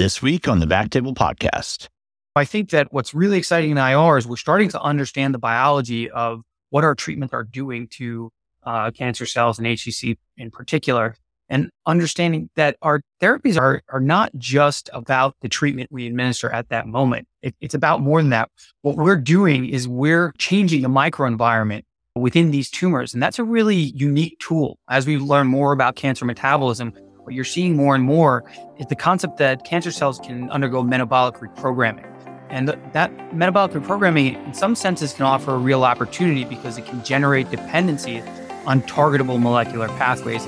This week on the Backtable Podcast. I think that what's really exciting in IR is we're starting to understand the biology of what our treatments are doing to uh, cancer cells and HCC in particular, and understanding that our therapies are, are not just about the treatment we administer at that moment. It, it's about more than that. What we're doing is we're changing the microenvironment within these tumors. And that's a really unique tool. As we learn more about cancer metabolism, what you're seeing more and more is the concept that cancer cells can undergo metabolic reprogramming. And that metabolic reprogramming, in some senses, can offer a real opportunity because it can generate dependency on targetable molecular pathways.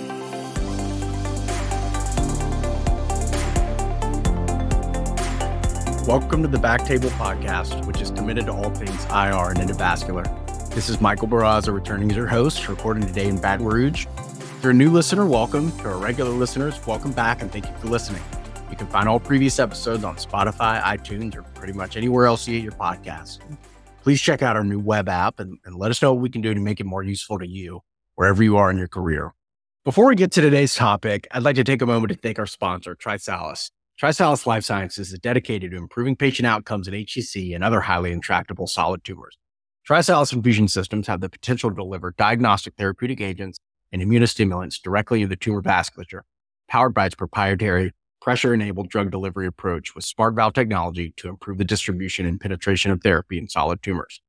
Welcome to the Backtable Podcast, which is committed to all things IR and endovascular. This is Michael Barraza returning as your host, recording today in Baton Rouge. If you're a new listener, welcome. To our regular listeners, welcome back and thank you for listening. You can find all previous episodes on Spotify, iTunes, or pretty much anywhere else you get your podcasts. Please check out our new web app and, and let us know what we can do to make it more useful to you wherever you are in your career. Before we get to today's topic, I'd like to take a moment to thank our sponsor, TriSalus. TriSalus Life Sciences is dedicated to improving patient outcomes in HCC and other highly intractable solid tumors. TriSalus infusion systems have the potential to deliver diagnostic therapeutic agents and immunostimulants directly into the tumor vasculature, powered by its proprietary pressure enabled drug delivery approach with smart valve technology to improve the distribution and penetration of therapy in solid tumors.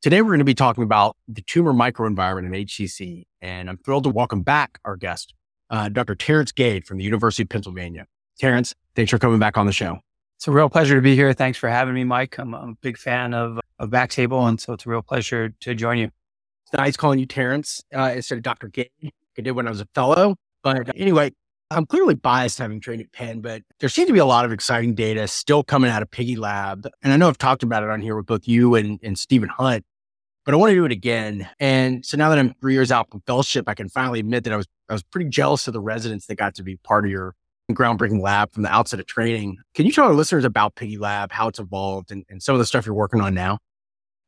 Today, we're going to be talking about the tumor microenvironment in HCC, and I'm thrilled to welcome back our guest, uh, Dr. Terrence Gade from the University of Pennsylvania. Terrence, thanks for coming back on the show. It's a real pleasure to be here. Thanks for having me, Mike. I'm, I'm a big fan of, of Backtable, and so it's a real pleasure to join you. It's nice calling you Terrence uh, instead of Dr. Gade. I did when I was a fellow. But anyway, I'm clearly biased having trained at Penn, but there seems to be a lot of exciting data still coming out of Piggy Lab. And I know I've talked about it on here with both you and, and Stephen Hunt, but I want to do it again. And so now that I'm three years out from fellowship, I can finally admit that I was I was pretty jealous of the residents that got to be part of your groundbreaking lab from the outset of training. Can you tell our listeners about Piggy Lab, how it's evolved, and, and some of the stuff you're working on now?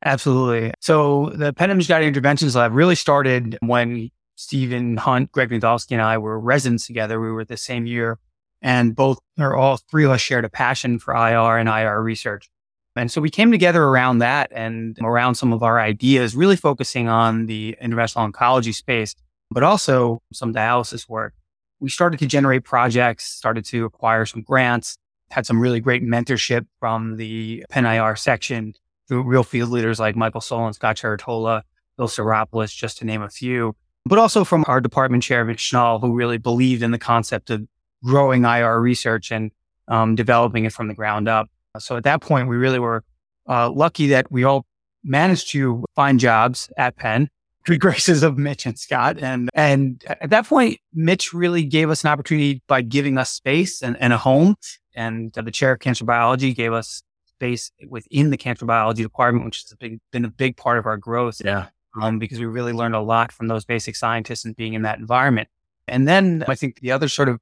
Absolutely. So the Image Guided Interventions Lab really started when Stephen Hunt, Greg Nadolski, and I were residents together. We were the same year, and both or all three of us shared a passion for IR and IR research. And so we came together around that and around some of our ideas, really focusing on the interventional oncology space, but also some dialysis work we started to generate projects, started to acquire some grants, had some really great mentorship from the Penn IR section real field leaders like Michael Soulen, Scott Trerotola, Bill Stavropoulos, just to name a few, but also from our department chair, Mitch Schnall, who really believed in the concept of growing IR research and um, developing it from the ground up. So at that point, we really were uh, lucky that we all managed to find jobs at Penn good graces of Mitch and Scott. And and at that point, Mitch really gave us an opportunity by giving us space and, and a home. And the chair of cancer biology gave us space within the cancer biology department, which has big, been a big part of our growth. Yeah. Um, because we really learned a lot from those basic scientists and being in that environment. And then I think the other sort of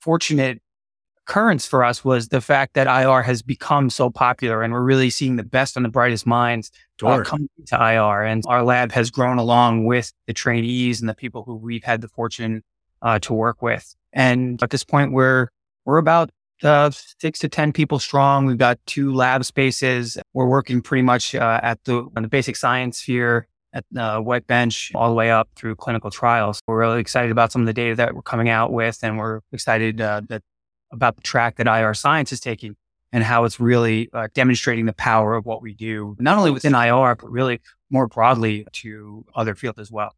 fortunate occurrence for us was the fact that IR has become so popular and we're really seeing the best and the brightest minds uh, come to IR. And our lab has grown along with the trainees and the people who we've had the fortune uh, to work with. And at this point, we're, we're about uh, six to 10 people strong. We've got two lab spaces. We're working pretty much uh, at the, on the basic science sphere at the uh, wet bench all the way up through clinical trials. We're really excited about some of the data that we're coming out with, and we're excited uh, that about the track that IR science is taking and how it's really uh, demonstrating the power of what we do, not only within IR, but really more broadly to other fields as well.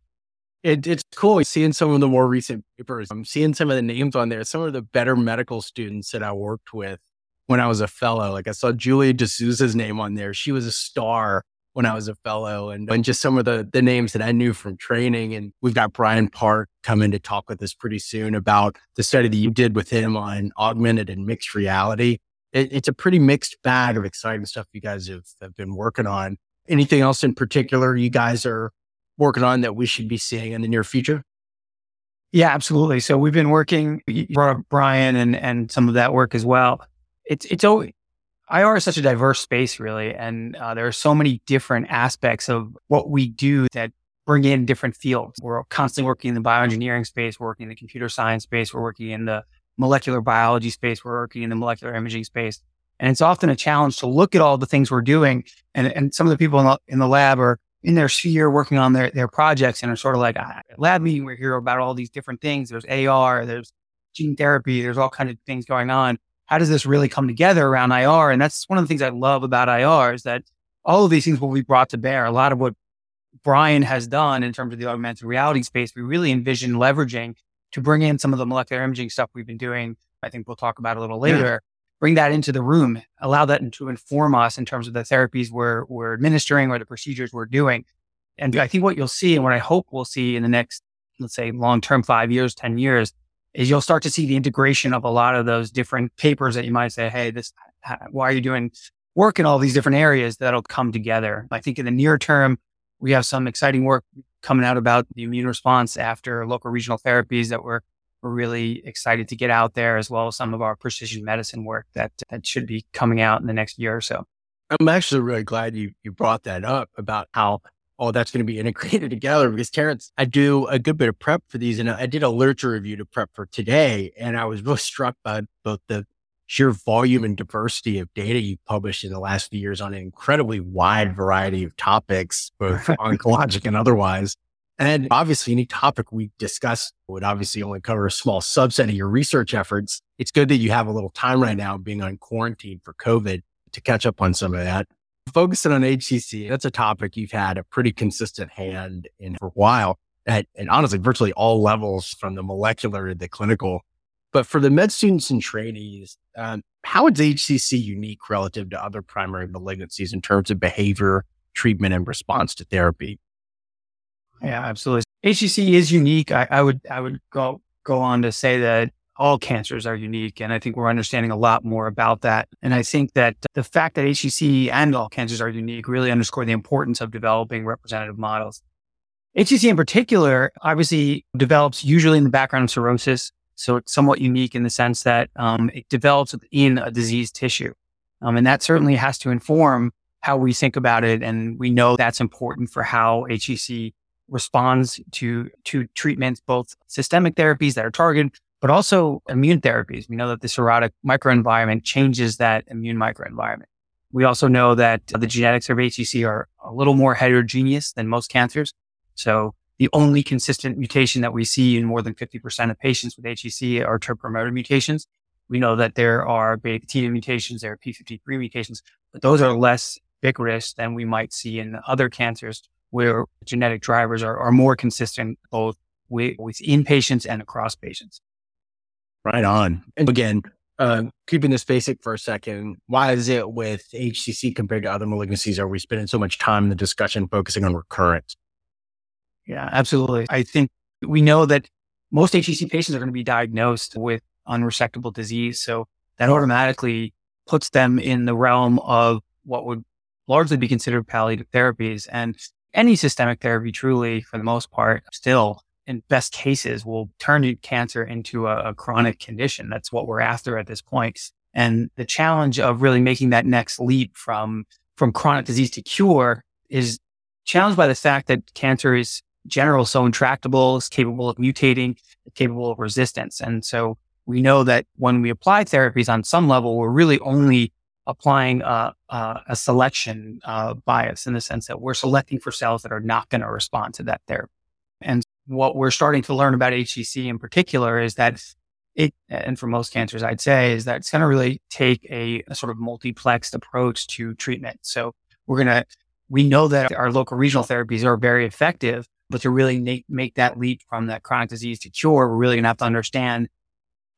It, it's cool seeing some of the more recent papers. I'm seeing some of the names on there. Some of the better medical students that I worked with when I was a fellow. Like I saw Julia D'Souza's name on there. She was a star when I was a fellow and, and just some of the, the names that I knew from training. And we've got Brian Park coming to talk with us pretty soon about the study that you did with him on augmented and mixed reality. It, it's a pretty mixed bag of exciting stuff you guys have, have been working on. Anything else in particular you guys are working on that we should be seeing in the near future? Yeah, absolutely. So we've been working, you brought up Brian and, and some of that work as well. It's, it's always, IR is such a diverse space, really. And uh, there are so many different aspects of what we do that bring in different fields. We're constantly working in the bioengineering space, working in the computer science space, we're working in the molecular biology space. We're working in the molecular imaging space. And it's often a challenge to look at all the things we're doing. And, and some of the people in the, in the lab are in their sphere working on their, their projects and are sort of like, ah, lab meeting, we're here about all these different things. There's AR, there's gene therapy, there's all kinds of things going on. How does this really come together around IR? And that's one of the things I love about IR is that all of these things will be brought to bear. A lot of what Brian has done in terms of the augmented reality space, we really envision leveraging to bring in some of the molecular imaging stuff we've been doing. I think we'll talk about a little later. Bring that into the room, allow that to inform us in terms of the therapies we're, we're administering or the procedures we're doing. And I think what you'll see and what I hope we'll see in the next, let's say, long term, five years, 10 years, is you'll start to see the integration of a lot of those different papers that you might say, Hey, this, why are you doing work in all these different areas that'll come together? I think in the near term, we have some exciting work coming out about the immune response after local regional therapies that we're, we're really excited to get out there, as well as some of our precision medicine work that, that should be coming out in the next year or so. I'm actually really glad you, you brought that up about how all that's going to be integrated together because Terrence, I do a good bit of prep for these and I did a literature review to prep for today. And I was really struck by both the sheer volume and diversity of data you've published in the last few years on an incredibly wide variety of topics, both oncologic and otherwise. And obviously, any topic we discuss would obviously only cover a small subset of your research efforts. It's good that you have a little time right now being on quarantine for COVID to catch up on some of that. Focusing on HCC, that's a topic you've had a pretty consistent hand in for a while at, and honestly, virtually all levels from the molecular to the clinical but for the med students and trainees, um, how is HCC unique relative to other primary malignancies in terms of behavior, treatment, and response to therapy? Yeah, absolutely. HCC is unique. I, I would I would go go on to say that all cancers are unique, and I think we're understanding a lot more about that. And I think that the fact that HCC and all cancers are unique really underscore the importance of developing representative models. HCC in particular obviously develops usually in the background of cirrhosis so it's somewhat unique in the sense that um, it develops in a diseased tissue. Um, and that certainly has to inform how we think about it. And we know that's important for how HCC responds to, to treatments, both systemic therapies that are targeted, but also immune therapies. We know that the cirrhotic microenvironment changes that immune microenvironment. We also know that the genetics of HCC are a little more heterogeneous than most cancers. So the only consistent mutation that we see in more than 50% of patients with HCC are TERT promoter mutations. We know that there are beta catenin mutations, there are P53 mutations, but those are less ubiquitous than we might see in other cancers where genetic drivers are, are more consistent both with, within patients and across patients. Right on. And again, uh, keeping this basic for a second, why is it with HCC compared to other malignancies are we spending so much time in the discussion focusing on recurrence? Yeah, absolutely. I think we know that most HCC patients are going to be diagnosed with unresectable disease. So that automatically puts them in the realm of what would largely be considered palliative therapies. And any systemic therapy, truly, for the most part, still in best cases will turn cancer into a, a chronic condition. That's what we're after at this point. And the challenge of really making that next leap from, from chronic disease to cure is challenged by the fact that cancer is general so intractable, it's capable of mutating, capable of resistance. And so we know that when we apply therapies on some level, we're really only applying a, a, a selection uh, bias in the sense that we're selecting for cells that are not going to respond to that therapy. And what we're starting to learn about HCC in particular is that it, and for most cancers, I'd say, is that it's going to really take a, a sort of multiplexed approach to treatment. So we're going to, we know that our local regional therapies are very effective, but to really make, make that leap from that chronic disease to cure, we're really going to have to understand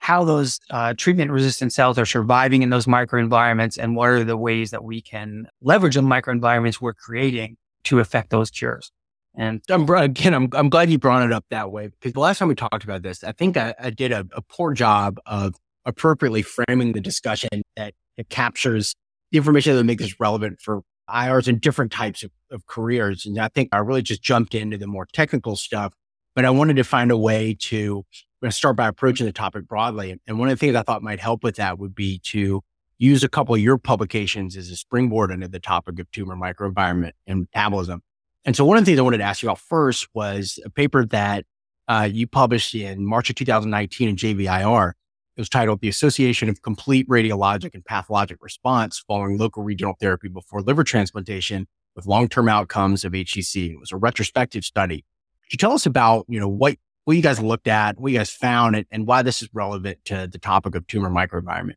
how those uh, treatment resistant cells are surviving in those microenvironments and what are the ways that we can leverage the microenvironments we're creating to affect those cures. And I'm, again, I'm, I'm glad you brought it up that way because the last time we talked about this, I think I, I did a, a, poor job of appropriately framing the discussion that it captures the information that would make this relevant for IRs and different types of, of careers. And I think I really just jumped into the more technical stuff, but I wanted to find a way to start by approaching the topic broadly. And one of the things I thought might help with that would be to use a couple of your publications as a springboard into the topic of tumor microenvironment and metabolism. And so one of the things I wanted to ask you about first was a paper that uh, you published in March of 2019 in JVIR It was titled The Association of Complete Radiologic and Pathologic Response Following Local Regional Therapy Before Liver Transplantation with Long-Term Outcomes of HCC. It was a retrospective study. Could you tell us about, you know, what, what you guys looked at, what you guys found, and, and why this is relevant to the topic of tumor microenvironment?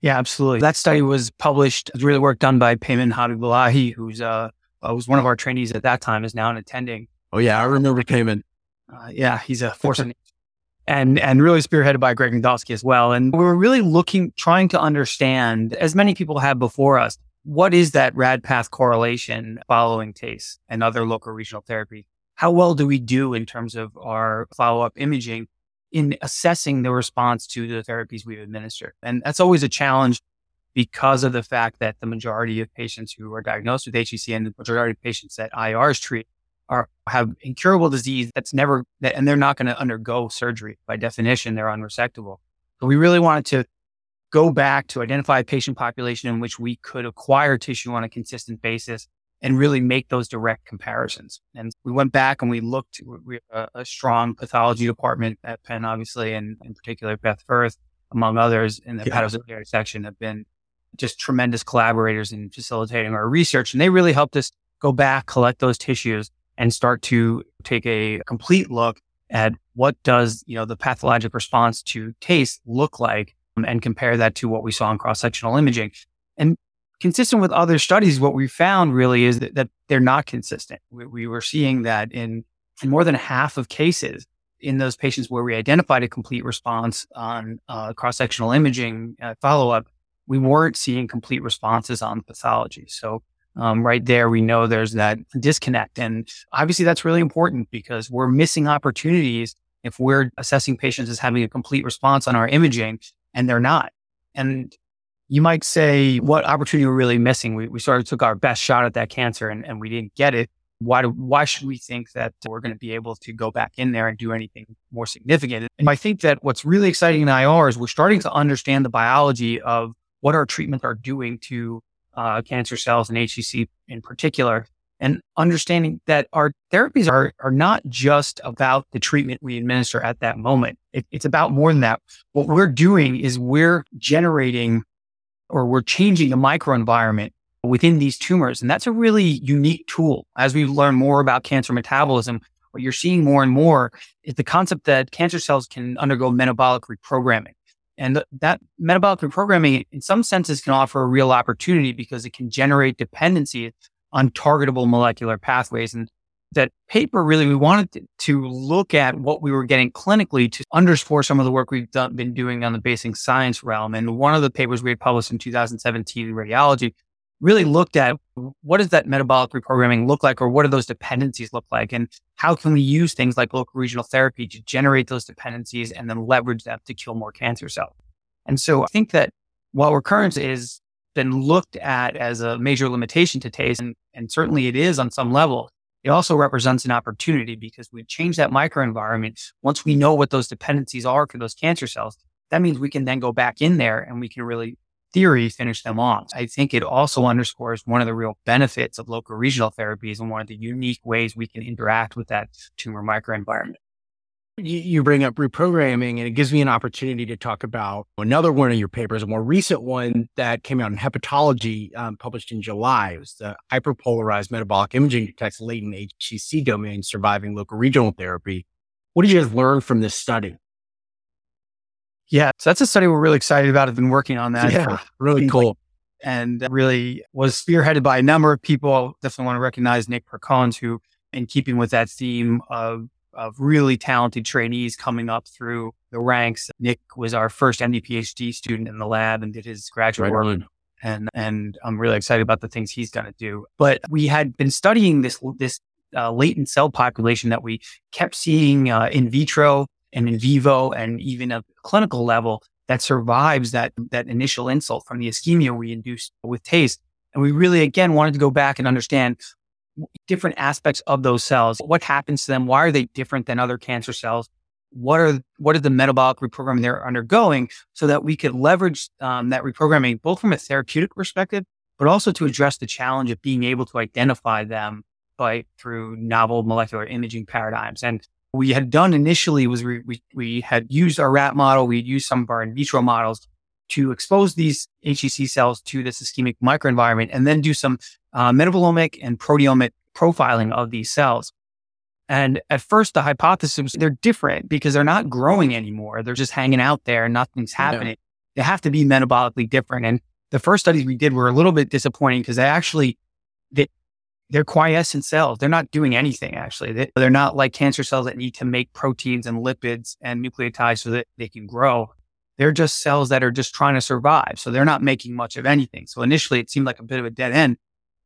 Yeah, absolutely. That study was published. It was really work done by Payman Habibollahi, who's uh, uh, was one of our trainees at that time, is now an attending. Oh yeah, I remember Payman. Uh, yeah, he's a force and and really spearheaded by Greg Nadolski as well. And we were really looking, trying to understand, as many people have before us, what is that rad path correlation following TACE and other local regional therapy? How well do we do in terms of our follow up imaging in assessing the response to the therapies we've administered? And that's always a challenge because of the fact that the majority of patients who are diagnosed with HCC and the majority of patients that IRs treat are have incurable disease that's never that, and they're not going to undergo surgery by definition they're unresectable so we really wanted to go back to identify a patient population in which we could acquire tissue on a consistent basis and really make those direct comparisons and we went back and we looked we have a, a strong pathology department at penn obviously and in particular beth Furth among others in the yeah. hepatobiliary section have been just tremendous collaborators in facilitating our research and they really helped us go back collect those tissues and start to take a complete look at what does, you know, the pathologic response to TACE look like um, and compare that to what we saw in cross-sectional imaging. Consistent with other studies, what we found really is that, that they're not consistent. We, we, were seeing that in, in more than half of cases in those patients where we identified a complete response on uh, cross-sectional imaging uh, follow-up, we weren't seeing complete responses on pathology. So um, right there, we know there's that disconnect. And obviously, that's really important because we're missing opportunities if we're assessing patients as having a complete response on our imaging and they're not. And you might say, what opportunity we're really missing? We, we sort of took our best shot at that cancer and, and we didn't get it. Why, do, why should we think that we're going to be able to go back in there and do anything more significant? And I think that what's really exciting in IR is we're starting to understand the biology of what our treatments are doing to uh, cancer cells and HCC in particular, and understanding that our therapies are, are not just about the treatment we administer at that moment. It, it's about more than that. What we're doing is we're generating or we're changing the microenvironment within these tumors. And that's a really unique tool. As we learn more about cancer metabolism, what you're seeing more and more is the concept that cancer cells can undergo metabolic reprogramming. And th- that metabolic reprogramming, in some senses, can offer a real opportunity because it can generate dependency on targetable molecular pathways. And that paper really, we wanted to look at what we were getting clinically to underscore some of the work we've done, been doing on the basic science realm. And one of the papers we had published in 2017 in radiology really looked at what does that metabolic reprogramming look like or what do those dependencies look like and how can we use things like local regional therapy to generate those dependencies and then leverage them to kill more cancer cells and so i think that while recurrence is been looked at as a major limitation to TACE and, and certainly it is on some level it also represents an opportunity because we change that microenvironment once we know what those dependencies are for those cancer cells that means we can then go back in there and we can really theory finish them off. I think it also underscores one of the real benefits of local regional therapies and one of the unique ways we can interact with that tumor microenvironment. You bring up reprogramming, and it gives me an opportunity to talk about another one of your papers, a more recent one that came out in Hepatology, um, published in July. It was the hyperpolarized metabolic imaging detects latent HCC domain surviving local regional therapy. What did you guys learn from this study? Yeah. So that's a study we're really excited about. I've been working on that. Yeah. Really cool. Like, and really was spearheaded by a number of people. Definitely want to recognize Nick Perkons, who, in keeping with that theme of, of really talented trainees coming up through the ranks, Nick was our first MD PhD student in the lab and did his graduate right work. On. And, and I'm really excited about the things he's going to do. But we had been studying this, this uh, latent cell population that we kept seeing uh, in vitro and in vivo and even a clinical level that survives that, that initial insult from the ischemia we induced with TACE. And we really, again, wanted to go back and understand different aspects of those cells. What happens to them? Why are they different than other cancer cells? What are what are the metabolic reprogramming they're undergoing, so that we could leverage um, that reprogramming both from a therapeutic perspective, but also to address the challenge of being able to identify them by through novel molecular imaging paradigms. And we had done initially was we, we, we had used our rat model, we used some of our in vitro models to expose these HCC cells to this ischemic microenvironment and then do some uh, metabolomic and proteomic profiling of these cells. And at first, the hypothesis they're different because they're not growing anymore. They're just hanging out there and nothing's happening. They have to be metabolically different. And the first studies we did were a little bit disappointing because they actually, they, they're quiescent cells. They're not doing anything actually. They, they're not like cancer cells that need to make proteins and lipids and nucleotides so that they can grow. They're just cells that are just trying to survive. So they're not making much of anything. So initially it seemed like a bit of a dead end.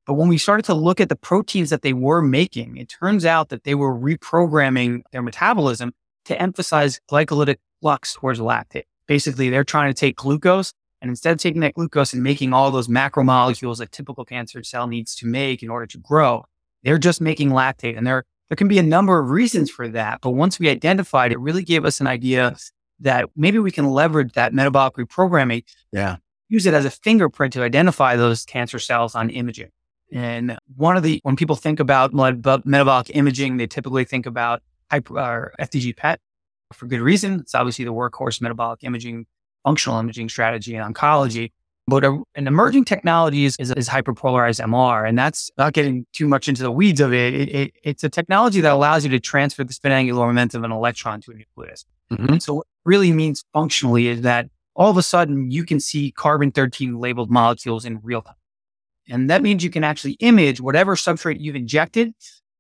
But when we started to look at the proteins that they were making, it turns out that they were reprogramming their metabolism to emphasize glycolytic flux towards lactate. Basically, they're trying to take glucose and instead of taking that glucose and making all those macromolecules that typical cancer cell needs to make in order to grow, they're just making lactate. And there, there can be a number of reasons for that. But once we identified it, really gave us an idea that maybe we can leverage that metabolic reprogramming. Yeah. Use it as a fingerprint to identify those cancer cells on imaging. And one of the, when people think about metabolic imaging, they typically think about hyper, or uh, FDG PET for good reason. It's obviously the workhorse metabolic imaging, functional imaging strategy in oncology. But a, an emerging technology is, is, is, hyperpolarized MR. And that's not getting too much into the weeds of it. It, it. It's a technology that allows you to transfer the spin angular momentum of an electron to a nucleus. Mm-hmm. So what it really means functionally is that all of a sudden you can see carbon 13 labeled molecules in real time. And that means you can actually image whatever substrate you've injected,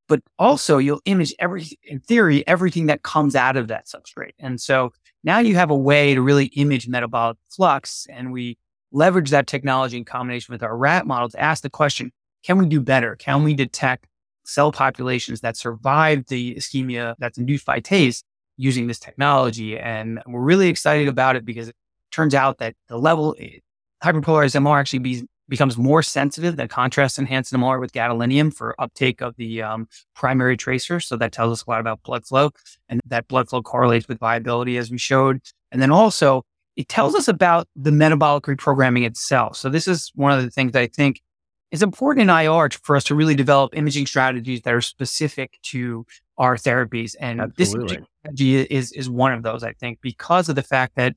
but also you'll image every, in theory, everything that comes out of that substrate. And so now you have a way to really image metabolic flux. And we leverage that technology in combination with our rat model to ask the question, can we do better? Can we detect cell populations that survive the ischemia that's induced by TACE using this technology? And we're really excited about it because it turns out that the level eh, hyperpolarized MR actually be, becomes more sensitive than contrast enhanced MR with gadolinium for uptake of the um, primary tracer. So that tells us a lot about blood flow and that blood flow correlates with viability as we showed. And then also it tells us about the metabolic reprogramming itself. So this is one of the things I think is important in IR for us to really develop imaging strategies that are specific to our therapies. And Absolutely. this strategy is, is one of those, I think, because of the fact that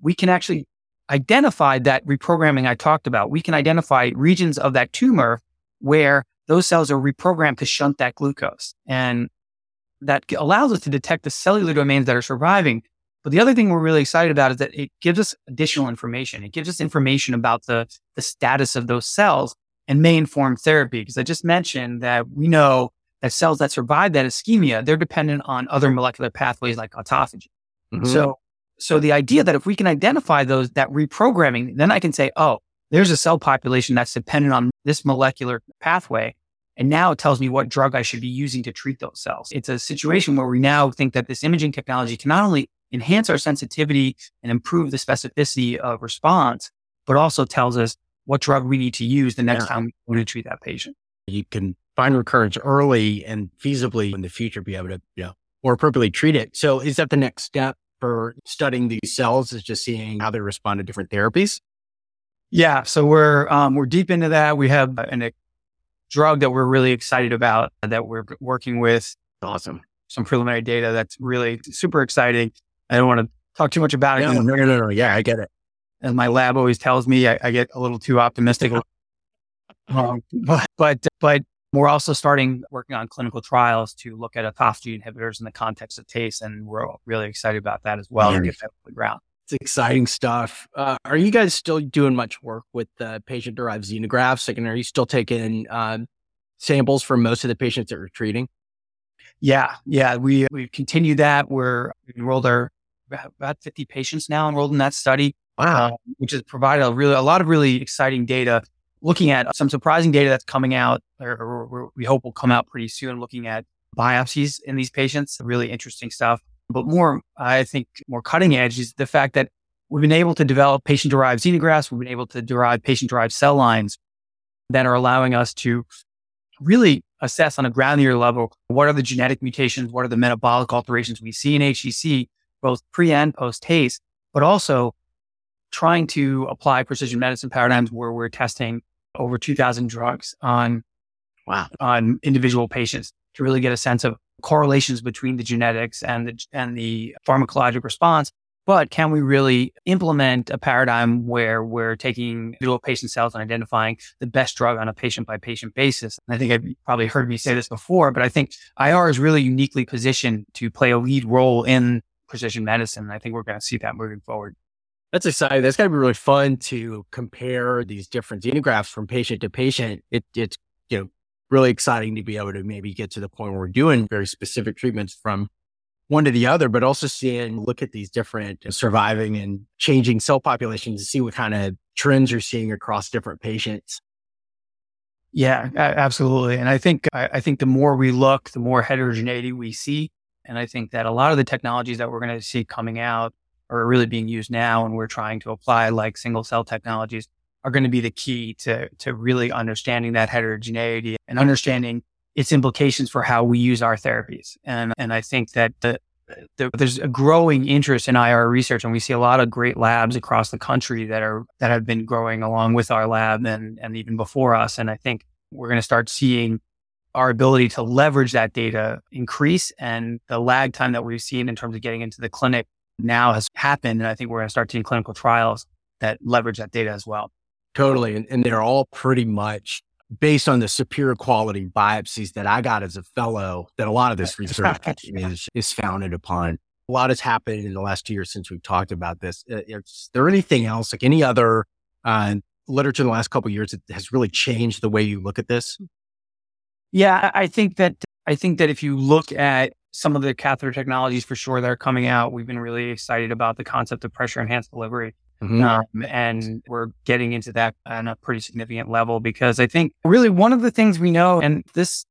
we can actually identify that reprogramming I talked about. We can identify regions of that tumor where those cells are reprogrammed to shunt that glucose. And that allows us to detect the cellular domains that are surviving. But the other thing we're really excited about is that it gives us additional information. It gives us information about the, the status of those cells and may inform therapy. Because I just mentioned that we know that cells that survive that ischemia, they're dependent on other molecular pathways like autophagy. Mm-hmm. So so the idea that if we can identify those, that reprogramming, then I can say, oh, there's a cell population that's dependent on this molecular pathway. And now it tells me what drug I should be using to treat those cells. It's a situation where we now think that this imaging technology can not only enhance our sensitivity and improve the specificity of response, but also tells us what drug we need to use the next yeah. time we want to treat that patient. You can find recurrence early and feasibly in the future be able to, you know, more appropriately treat it. So is that the next step for studying these cells is just seeing how they respond to different therapies? Yeah, so we're um, we're deep into that. We have an, a drug that we're really excited about that we're working with. Awesome. Some preliminary data that's really super exciting. I don't want to talk too much about it. No, no, no, no. Yeah, I get it. As my lab always tells me, I, I get a little too optimistic. um, but but but we're also starting working on clinical trials to look at autophagy inhibitors in the context of TACE. and we're really excited about that as well to get that off the ground. It's exciting stuff. Uh, are you guys still doing much work with the patient derived xenografts? Like, and are you still taking uh, samples from most of the patients that you're treating? Yeah, yeah, we we continue that. We're we enrolled our about 50 patients now enrolled in that study. Wow, uh, which has provided a really a lot of really exciting data looking at some surprising data that's coming out, or, or, we hope will come out pretty soon, looking at biopsies in these patients. Really interesting stuff. But more, I think, more cutting edge is the fact that we've been able to develop patient derived xenografts. We've been able to derive patient derived cell lines that are allowing us to really assess on a granular level what are the genetic mutations, what are the metabolic alterations we see in HCC, both pre and post TACE, but also trying to apply precision medicine paradigms where we're testing over 2000 drugs on, wow, on individual patients to really get a sense of correlations between the genetics and the, and the pharmacologic response. But can we really implement a paradigm where we're taking individual patient cells and identifying the best drug on a patient by patient basis? And I think I've probably heard me say this before, but I think IR is really uniquely positioned to play a lead role in precision medicine. And I think we're going to see that moving forward. That's exciting. That's got to be really fun to compare these different xenografts from patient to patient. It, it's, you know, really exciting to be able to maybe get to the point where we're doing very specific treatments from one to the other, but also seeing, look at these different surviving and changing cell populations to see what kind of trends you're seeing across different patients. Yeah, absolutely. And I think, I think the more we look, the more heterogeneity we see. And I think that a lot of the technologies that we're going to see coming out are really being used now and we're trying to apply like single cell technologies are going to be the key to, to really understanding that heterogeneity and understanding its implications for how we use our therapies. And, and I think that the, the, there's a growing interest in IR research, and we see a lot of great labs across the country that are that have been growing along with our lab and and even before us. And I think we're going to start seeing our ability to leverage that data increase, and the lag time that we've seen in terms of getting into the clinic now has happened. And I think we're going to start seeing clinical trials that leverage that data as well. Totally, and, and they're all pretty much based on the superior quality biopsies that I got as a fellow, that a lot of this research is, is founded upon. A lot has happened in the last two years since we've talked about this. Uh, is there anything else, like any other uh, literature in the last couple years that has really changed the way you look at this? Yeah, I think that I think that if you look at some of the catheter technologies for sure that are coming out, we've been really excited about the concept of pressure enhanced delivery. Mm-hmm. Um, and we're getting into that on a pretty significant level because I think really one of the things we know, and this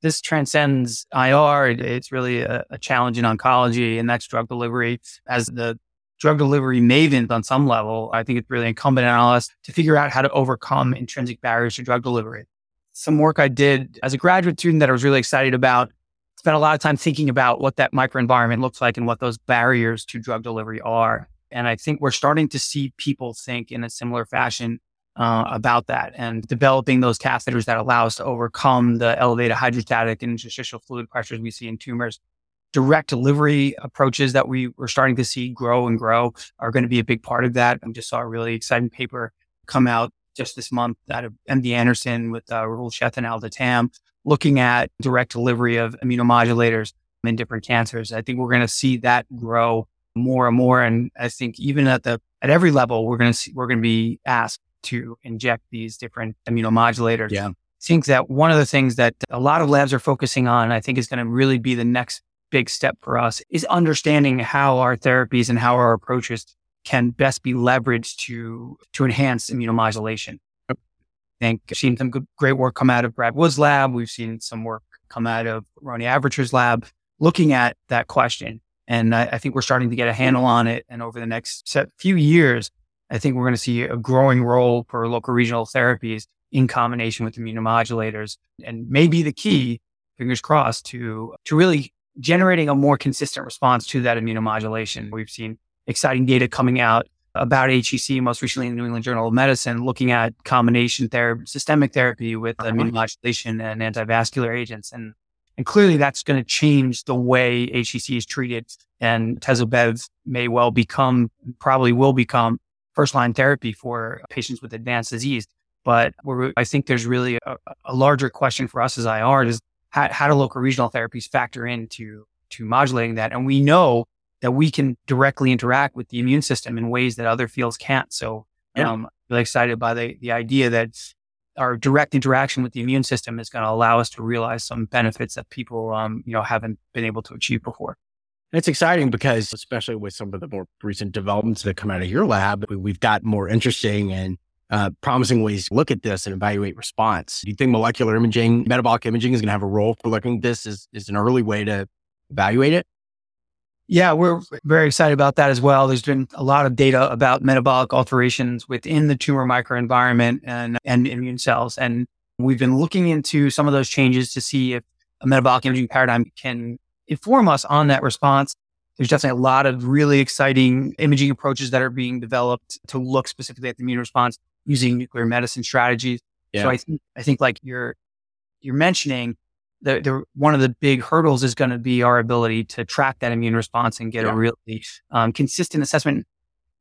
this transcends IR. it's really a, a, challenge in oncology, and that's drug delivery. As the drug delivery mavens on some level, I think it's really incumbent on us to figure out how to overcome intrinsic barriers to drug delivery. Some work I did as a graduate student that I was really excited about. Spent a lot of time thinking about what that microenvironment looks like and what those barriers to drug delivery are. And I think we're starting to see people think in a similar fashion uh, about that and developing those catheters that allow us to overcome the elevated hydrostatic and interstitial fluid pressures we see in tumors. Direct delivery approaches that we were starting to see grow and grow are going to be a big part of that. I just saw a really exciting paper come out just this month out of MD Anderson with uh, Rahul Sheth and Alda Tam looking at direct delivery of immunomodulators in different cancers. I think we're going to see that grow more and more. And I think even at the at every level, we're going to see, we're going to be asked to inject these different immunomodulators. Yeah. I think that one of the things that a lot of labs are focusing on, I think is going to really be the next big step for us is understanding how our therapies and how our approaches can best be leveraged to, to enhance immunomodulation. I think I've seen some good, great work come out of Brad Wood's lab. We've seen some work come out of Ronnie Avritscher's lab looking at that question. And I, I, think we're starting to get a handle on it. And over the next few years, I think we're going to see a growing role for local regional therapies in combination with immunomodulators and maybe the key, fingers crossed, to, to really generating a more consistent response to that immunomodulation. We've seen exciting data coming out about HCC, most recently in the New England Journal of Medicine, looking at combination therapy, systemic therapy with uh-huh. immunomodulation and antivascular agents. And and clearly that's going to change the way HCC is treated. And Tezobev may well become, probably will become first line therapy for patients with advanced disease. But I think there's really a, a, larger question for us as IR is how, how do local regional therapies factor into to modulating that? And we know that we can directly interact with the immune system in ways that other fields can't. So yeah. um, I'm really excited by the, the idea that our direct interaction with the immune system is going to allow us to realize some benefits that people, um, you know, haven't been able to achieve before. And it's exciting because, especially with some of the more recent developments that come out of your lab, we've got more interesting and uh, promising ways to look at this and evaluate response. Do you think molecular imaging, metabolic imaging is going to have a role for looking at this as, as an early way to evaluate it? Yeah, we're very excited about that as well. There's been a lot of data about metabolic alterations within the tumor microenvironment and, and immune cells. And we've been looking into some of those changes to see if a metabolic imaging paradigm can inform us on that response. There's definitely a lot of really exciting imaging approaches that are being developed to look specifically at the immune response using nuclear medicine strategies. Yeah. So I think, I think like you're, you're mentioning, the, the, one of the big hurdles is going to be our ability to track that immune response and get yeah. a really um, consistent assessment,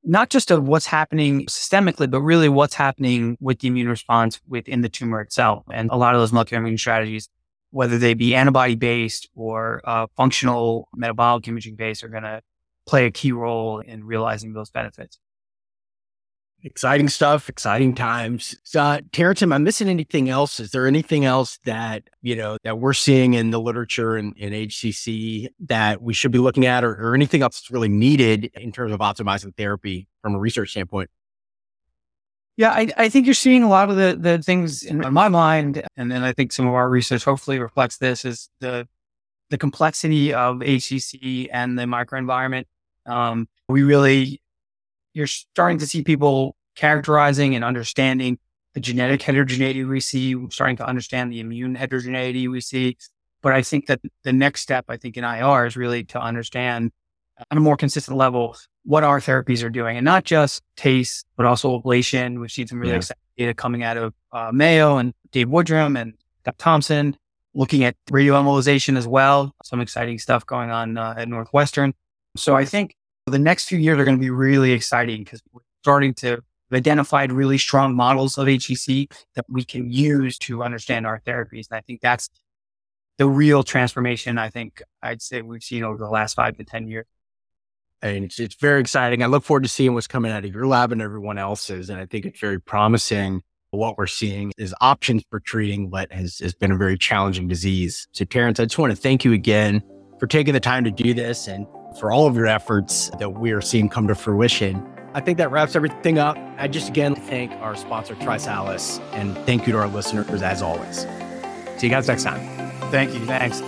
not just of what's happening systemically, but really what's happening with the immune response within the tumor itself. And a lot of those molecular immune strategies, whether they be antibody based or uh, functional metabolic imaging based, are going to play a key role in realizing those benefits. Exciting stuff, exciting times. So, Terrence, am I missing anything else? Is there anything else that, you know, that we're seeing in the literature and in, in HCC that we should be looking at or, or anything else that's really needed in terms of optimizing therapy from a research standpoint? Yeah, I, I think you're seeing a lot of the, the things in my mind. And then I think some of our research hopefully reflects this is the, the complexity of HCC and the microenvironment. Um, we really you're starting to see people characterizing and understanding the genetic heterogeneity we see, we're starting to understand the immune heterogeneity we see. But I think that the next step, I think in IR is really to understand on a more consistent level what our therapies are doing and not just TACE, but also ablation. We've seen some really yeah. exciting data coming out of uh, Mayo and Dave Woodrum and Dr. Thompson looking at radioembolization as well. Some exciting stuff going on uh, at Northwestern. So I think the next few years are going to be really exciting because we're starting to identified really strong models of HCC that we can use to understand our therapies. And I think that's the real transformation I think I'd say we've seen over the last five to 10 years. And it's, it's very exciting. I look forward to seeing what's coming out of your lab and everyone else's. And I think it's very promising. What we're seeing is options for treating what has, has been a very challenging disease. So, Terrence, I just want to thank you again for taking the time to do this and for all of your efforts that we are seeing come to fruition. I think that wraps everything up. I just again thank our sponsor, TriSalus, and thank you to our listeners as always. See you guys next time. Thank you. Thanks.